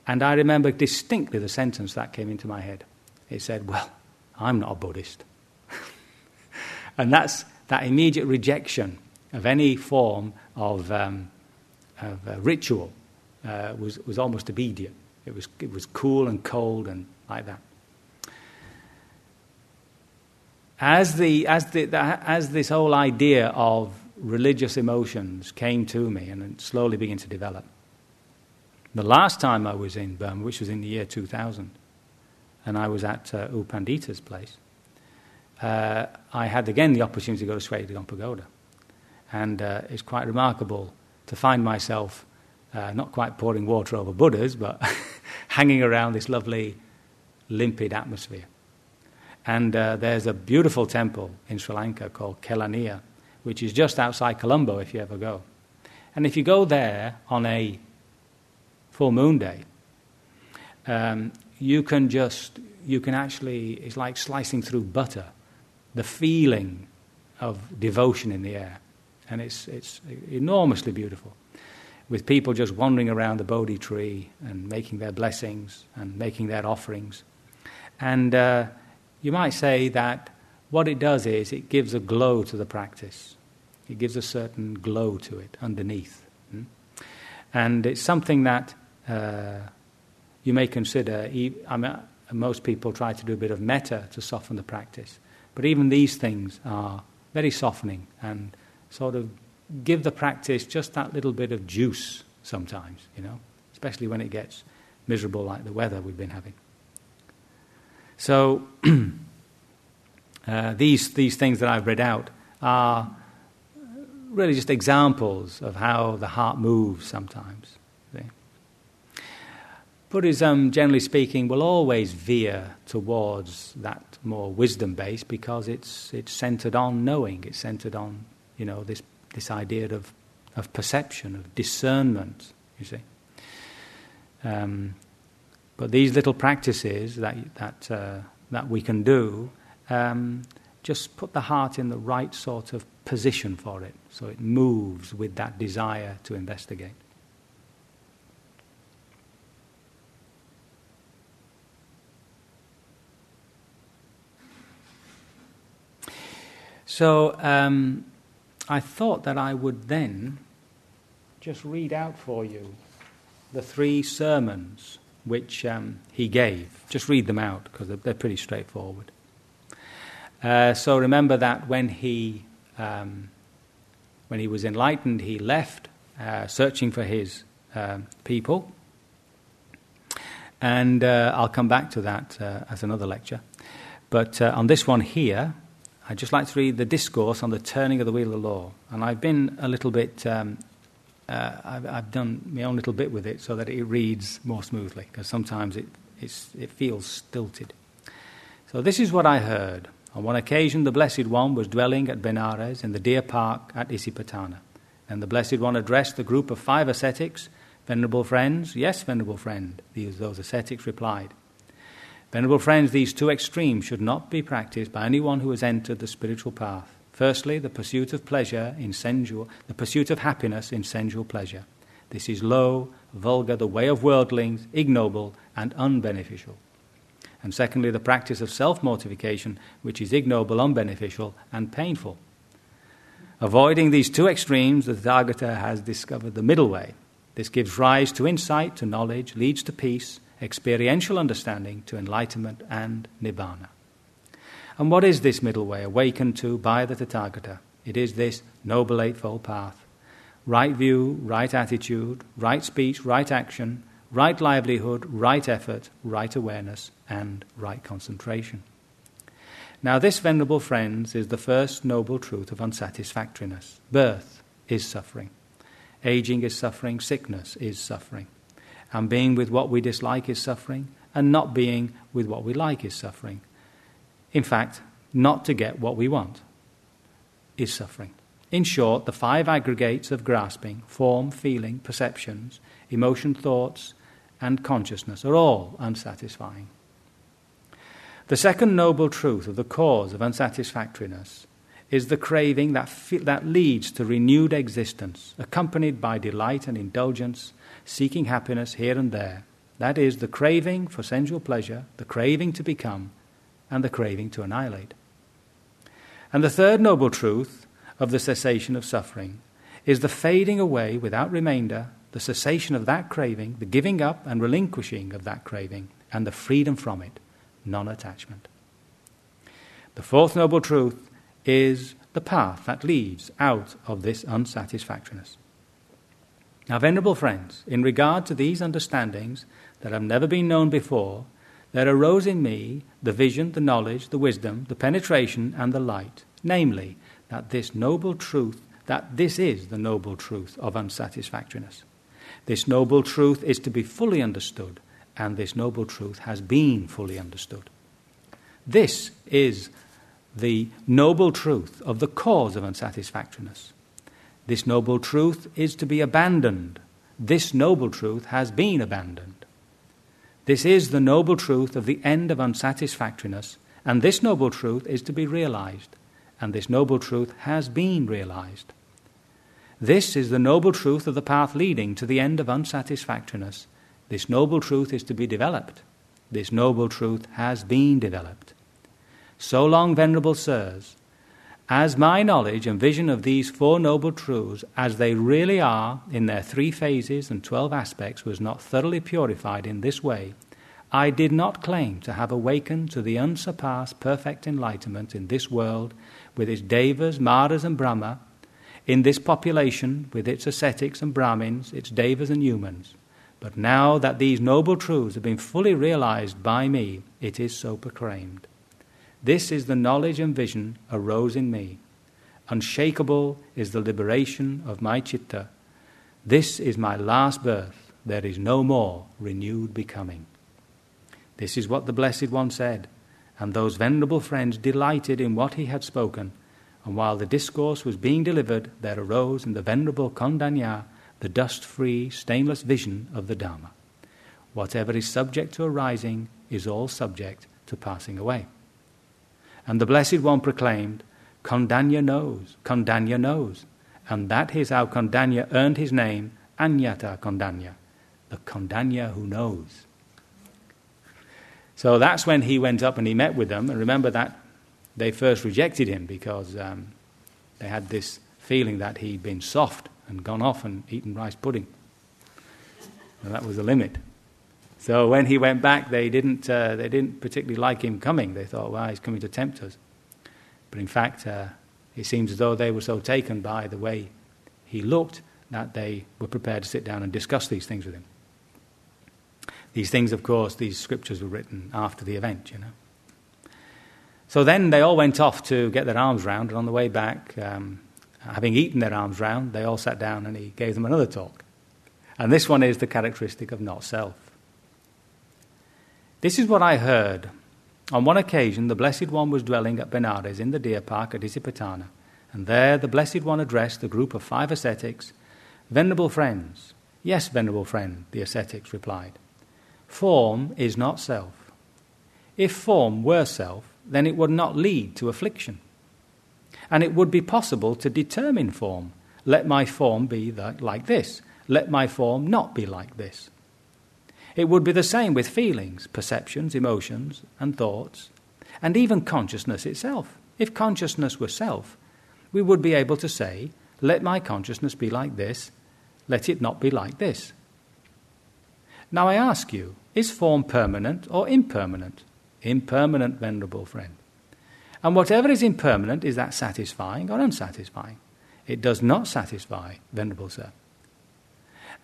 And I remember distinctly the sentence that came into my head. It said, Well, I'm not a Buddhist. and that's that immediate rejection of any form of, um, of uh, ritual uh, was, was almost obedient. It was, it was cool and cold and like that. As, the, as, the, as this whole idea of religious emotions came to me and slowly began to develop. The last time I was in Burma, which was in the year 2000, and I was at uh, U Pandita's place, uh, I had again the opportunity to go to Sri Pagoda. And uh, it's quite remarkable to find myself uh, not quite pouring water over Buddhas, but hanging around this lovely, limpid atmosphere. And uh, there's a beautiful temple in Sri Lanka called Kelaniya, which is just outside Colombo if you ever go. And if you go there on a full moon day, um, you can just, you can actually, it's like slicing through butter, the feeling of devotion in the air. And it's, it's enormously beautiful. With people just wandering around the Bodhi tree and making their blessings and making their offerings. And uh, you might say that what it does is it gives a glow to the practice. It gives a certain glow to it underneath. Hmm? And it's something that uh, you may consider. I mean, most people try to do a bit of metta to soften the practice. But even these things are very softening and sort of give the practice just that little bit of juice sometimes, you know, especially when it gets miserable like the weather we've been having. So, uh, these, these things that I've read out are really just examples of how the heart moves sometimes. See? Buddhism, generally speaking, will always veer towards that more wisdom based because it's, it's centered on knowing, it's centered on you know, this, this idea of, of perception, of discernment, you see. Um, but these little practices that, that, uh, that we can do um, just put the heart in the right sort of position for it so it moves with that desire to investigate. So um, I thought that I would then just read out for you the three sermons which um, he gave. Just read them out because they're, they're, pretty straightforward. Uh, so remember that when he, um, when he was enlightened, he left uh, searching for his uh, people. And uh, I'll come back to that uh, as another lecture. But uh, on this one here, I'd just like to read the discourse on the turning of the wheel of the law. And I've been a little bit, um, uh, I've, I've, done my own little bit with it so that it reads more smoothly, because sometimes it, it feels stilted. So this is what I heard. On one occasion, the Blessed One was dwelling at Benares in the deer park at Isipatana. And the Blessed One addressed the group of five ascetics Venerable friends, yes, venerable friend, these, those ascetics replied. Venerable friends, these two extremes should not be practiced by anyone who has entered the spiritual path. Firstly, the pursuit of pleasure in sensual, the pursuit of happiness in sensual pleasure. This is low, vulgar, the way of worldlings, ignoble, and unbeneficial. And secondly, the practice of self mortification, which is ignoble, unbeneficial, and painful. Avoiding these two extremes, the Tathagata has discovered the middle way. This gives rise to insight, to knowledge, leads to peace, experiential understanding to enlightenment and nibbana. And what is this middle way awakened to by the Tathagata? It is this Noble Eightfold Path. Right view, right attitude, right speech, right action, right livelihood, right effort, right awareness, and right concentration. Now, this, venerable friends, is the first noble truth of unsatisfactoriness. Birth is suffering, aging is suffering, sickness is suffering. And being with what we dislike is suffering, and not being with what we like is suffering. In fact, not to get what we want is suffering. In short, the five aggregates of grasping form, feeling, perceptions, emotion, thoughts, and consciousness are all unsatisfying. The second noble truth of the cause of unsatisfactoriness is the craving that, fe- that leads to renewed existence, accompanied by delight and indulgence seeking happiness here and there. That is, the craving for sensual pleasure, the craving to become, and the craving to annihilate. And the third noble truth of the cessation of suffering is the fading away without remainder, the cessation of that craving, the giving up and relinquishing of that craving, and the freedom from it, non attachment. The fourth noble truth is the path that leads out of this unsatisfactoriness. Now, venerable friends, in regard to these understandings that have never been known before, there arose in me the vision, the knowledge, the wisdom, the penetration, and the light, namely, that this noble truth, that this is the noble truth of unsatisfactoriness. This noble truth is to be fully understood, and this noble truth has been fully understood. This is the noble truth of the cause of unsatisfactoriness. This noble truth is to be abandoned. This noble truth has been abandoned. This is the noble truth of the end of unsatisfactoriness, and this noble truth is to be realized, and this noble truth has been realized. This is the noble truth of the path leading to the end of unsatisfactoriness. This noble truth is to be developed. This noble truth has been developed. So long, Venerable Sirs, as my knowledge and vision of these Four Noble Truths, as they really are in their three phases and twelve aspects, was not thoroughly purified in this way, I did not claim to have awakened to the unsurpassed perfect enlightenment in this world with its devas, maras, and brahma, in this population with its ascetics and brahmins, its devas and humans. But now that these noble truths have been fully realized by me, it is so proclaimed. This is the knowledge and vision arose in me. Unshakable is the liberation of my chitta. This is my last birth. There is no more renewed becoming. This is what the Blessed One said, and those venerable friends delighted in what he had spoken. And while the discourse was being delivered, there arose in the venerable Kondanya the dust free, stainless vision of the Dharma. Whatever is subject to arising is all subject to passing away. And the Blessed One proclaimed, Kondanya knows, Kondanya knows. And that is how Kondanya earned his name, Anyata Kondanya, the Kondanya who knows. So that's when he went up and he met with them. And remember that they first rejected him because um, they had this feeling that he'd been soft and gone off and eaten rice pudding. And that was the limit. So when he went back, they didn't, uh, they didn't particularly like him coming. They thought, well, he's coming to tempt us. But in fact, uh, it seems as though they were so taken by the way he looked that they were prepared to sit down and discuss these things with him. These things, of course, these scriptures were written after the event, you know. So then they all went off to get their arms round, and on the way back, um, having eaten their arms round, they all sat down and he gave them another talk. And this one is the characteristic of not self. This is what I heard. On one occasion, the Blessed One was dwelling at Benares in the deer park at Isipatana, and there the Blessed One addressed a group of five ascetics. Venerable friends, yes, venerable friend, the ascetics replied. Form is not self. If form were self, then it would not lead to affliction. And it would be possible to determine form. Let my form be like this. Let my form not be like this. It would be the same with feelings, perceptions, emotions, and thoughts, and even consciousness itself. If consciousness were self, we would be able to say, let my consciousness be like this, let it not be like this. Now I ask you, is form permanent or impermanent? Impermanent, venerable friend. And whatever is impermanent, is that satisfying or unsatisfying? It does not satisfy, venerable sir.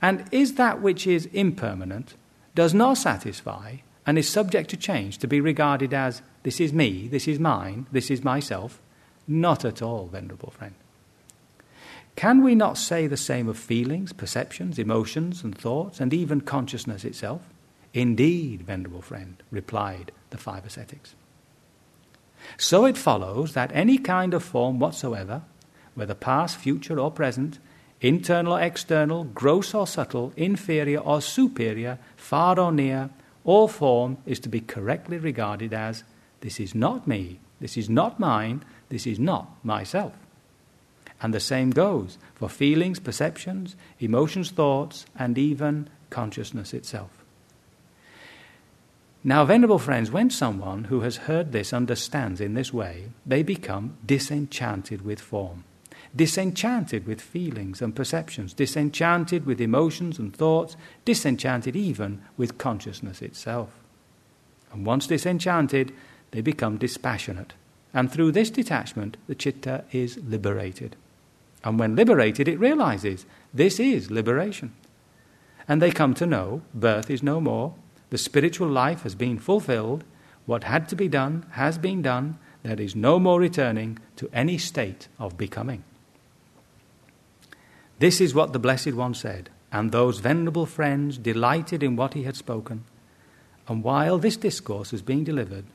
And is that which is impermanent does not satisfy and is subject to change to be regarded as this is me, this is mine, this is myself? Not at all, venerable friend. Can we not say the same of feelings, perceptions, emotions, and thoughts, and even consciousness itself? Indeed, venerable friend, replied the five ascetics. So it follows that any kind of form whatsoever, whether past, future, or present, internal or external, gross or subtle, inferior or superior, far or near, all form is to be correctly regarded as this is not me, this is not mine, this is not myself. And the same goes for feelings, perceptions, emotions, thoughts, and even consciousness itself. Now, venerable friends, when someone who has heard this understands in this way, they become disenchanted with form disenchanted with feelings and perceptions, disenchanted with emotions and thoughts, disenchanted even with consciousness itself. And once disenchanted, they become dispassionate. And through this detachment, the chitta is liberated. And when liberated, it realizes this is liberation. And they come to know birth is no more, the spiritual life has been fulfilled, what had to be done has been done, there is no more returning to any state of becoming. This is what the Blessed One said, and those venerable friends delighted in what he had spoken. And while this discourse was being delivered,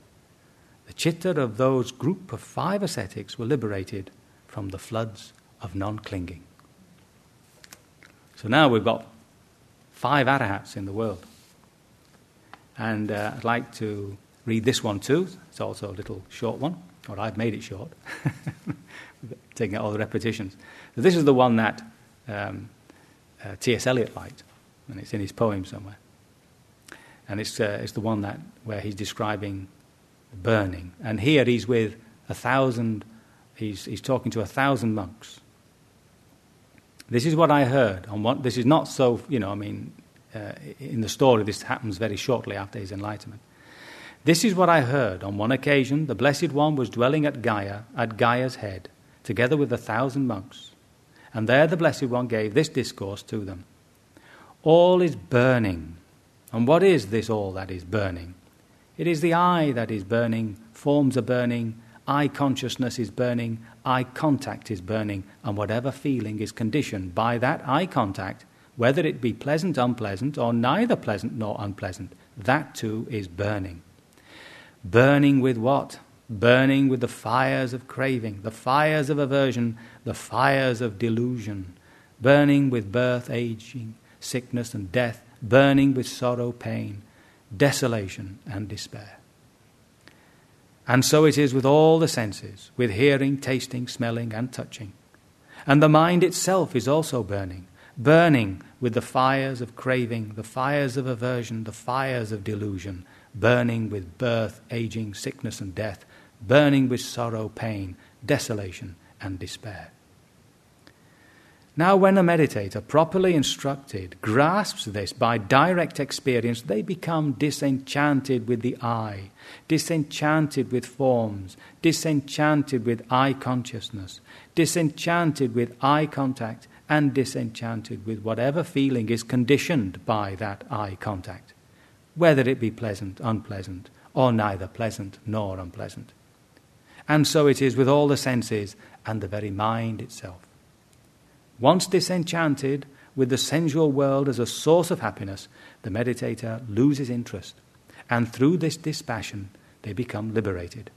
the chitta of those group of five ascetics were liberated from the floods of non clinging. So now we've got five arahats in the world. And uh, I'd like to read this one too. It's also a little short one, or I've made it short, taking out all the repetitions. So this is the one that um, uh, T.S. Eliot liked, and it's in his poem somewhere. And it's, uh, it's the one that, where he's describing burning. And here he's with a thousand, he's, he's talking to a thousand monks. This is what I heard. On what, this is not so, you know, I mean, uh, in the story, this happens very shortly after his enlightenment. This is what I heard. On one occasion, the Blessed One was dwelling at Gaya, at Gaya's head, together with a thousand monks. And there the Blessed One gave this discourse to them All is burning. And what is this all that is burning? It is the eye that is burning, forms are burning, eye consciousness is burning, eye contact is burning, and whatever feeling is conditioned by that eye contact, whether it be pleasant, unpleasant, or neither pleasant nor unpleasant, that too is burning. Burning with what? Burning with the fires of craving, the fires of aversion, the fires of delusion, burning with birth, aging, sickness, and death, burning with sorrow, pain, desolation, and despair. And so it is with all the senses, with hearing, tasting, smelling, and touching. And the mind itself is also burning, burning with the fires of craving, the fires of aversion, the fires of delusion, burning with birth, aging, sickness, and death, burning with sorrow, pain, desolation, and despair. Now, when a meditator, properly instructed, grasps this by direct experience, they become disenchanted with the eye, disenchanted with forms, disenchanted with eye consciousness, disenchanted with eye contact, and disenchanted with whatever feeling is conditioned by that eye contact, whether it be pleasant, unpleasant, or neither pleasant nor unpleasant. And so it is with all the senses and the very mind itself. Once disenchanted with the sensual world as a source of happiness, the meditator loses interest. And through this dispassion, they become liberated.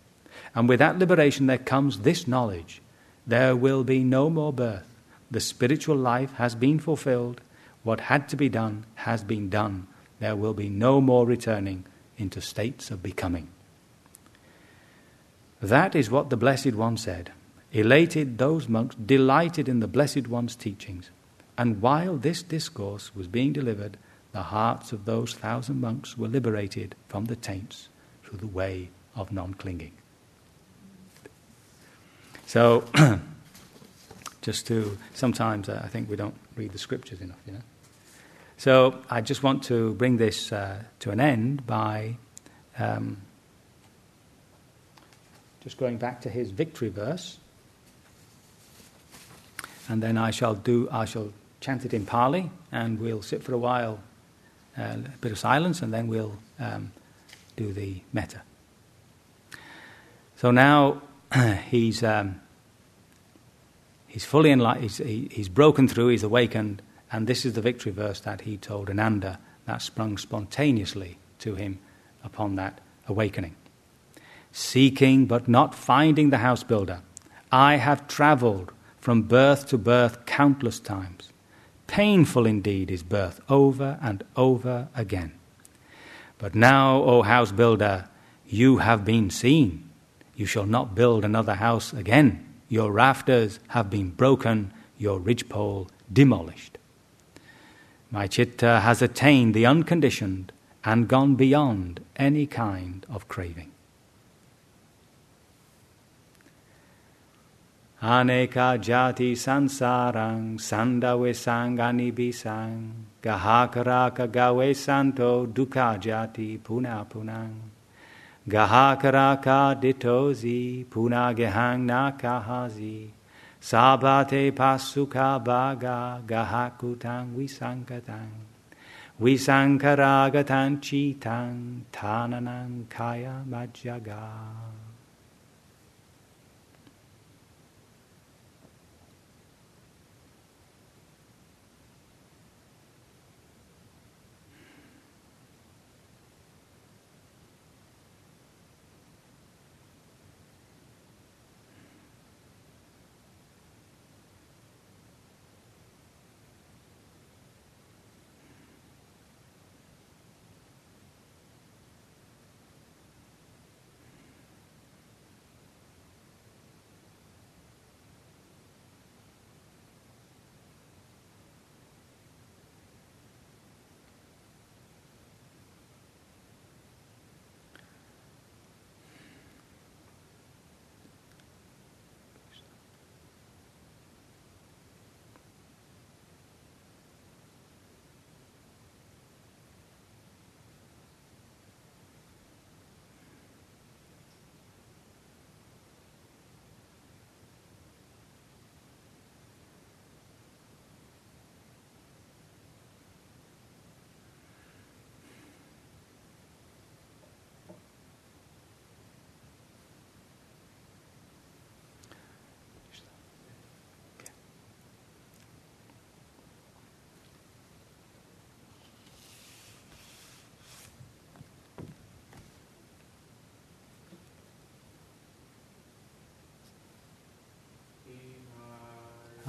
And with that liberation, there comes this knowledge there will be no more birth. The spiritual life has been fulfilled. What had to be done has been done. There will be no more returning into states of becoming. That is what the Blessed One said elated those monks, delighted in the Blessed One's teachings. And while this discourse was being delivered, the hearts of those thousand monks were liberated from the taints through the way of non clinging. So, just to, sometimes uh, I think we don't read the scriptures enough, you know. So, I just want to bring this uh, to an end by um, just going back to his victory verse and then I shall do I shall chant it in Pali, and we'll sit for a while, uh, a bit of silence, and then we'll um, do the metta. So now he's um, he's fully enlightened. He's, he, he's broken through. He's awakened, and this is the victory verse that he told Ananda that sprung spontaneously to him upon that awakening. Seeking but not finding the house builder, I have travelled from birth to birth countless times. Painful indeed is birth over and over again. But now, O house builder, you have been seen. You shall not build another house again. Your rafters have been broken, your ridgepole demolished. My chitta has attained the unconditioned and gone beyond any kind of craving. Aneka jati sansarang sandawe sangani bisang gahakaraka gawe santo dukkha jati puna punang Gahakaraka ditozi punagehang nakahazi. Sabate pasuka baga gahakutang visankatang. Visankaragatan chitang tananang kaya majaga.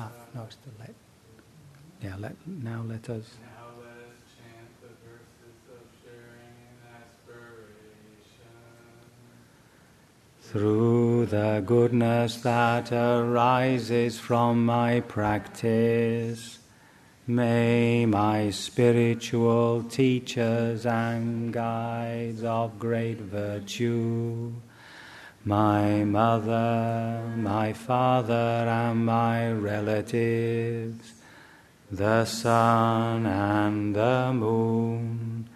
Ah, no, it's the let. Yeah, let now let us. Now let us chant the verses of sharing and aspiration. Through the goodness that arises from my practice, may my spiritual teachers and guides of great virtue my mother, my father, and my relatives, the sun and the moon,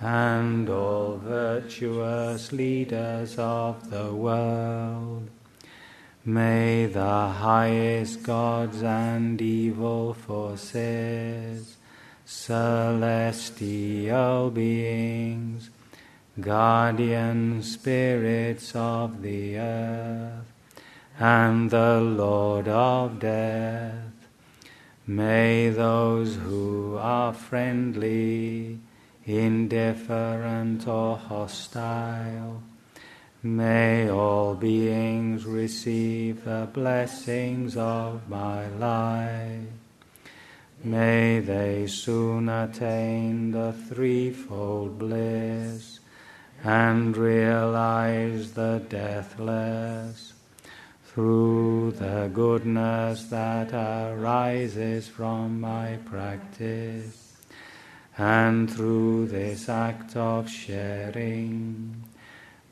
and all virtuous leaders of the world. May the highest gods and evil forces, celestial beings, guardian spirits of the earth, and the Lord of death. May those who are friendly, indifferent, or hostile, may all beings receive the blessings of my life. May they soon attain the threefold bliss and realize the deathless through the goodness that arises from my practice and through this act of sharing.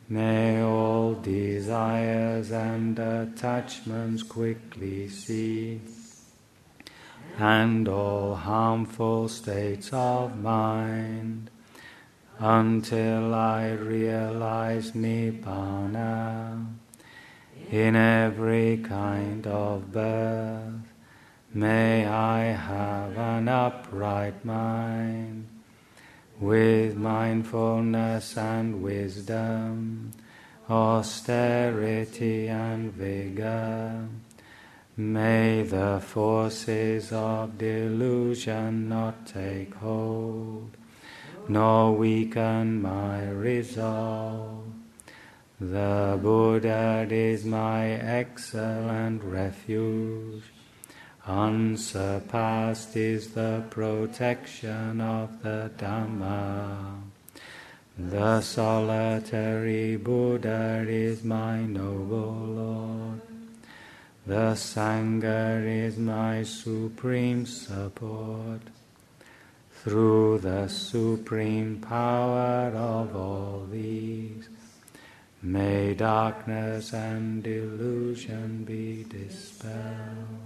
May all desires and attachments quickly cease, and all harmful states of mind until I realize Nibbana in every kind of birth. May I have an upright mind with mindfulness and wisdom, austerity and vigor. May the forces of delusion not take hold nor weaken my resolve. The Buddha is my excellent refuge. Unsurpassed is the protection of the Dhamma. The solitary Buddha is my noble Lord. The Sangha is my supreme support through the supreme power of all these. May darkness and delusion be dispelled.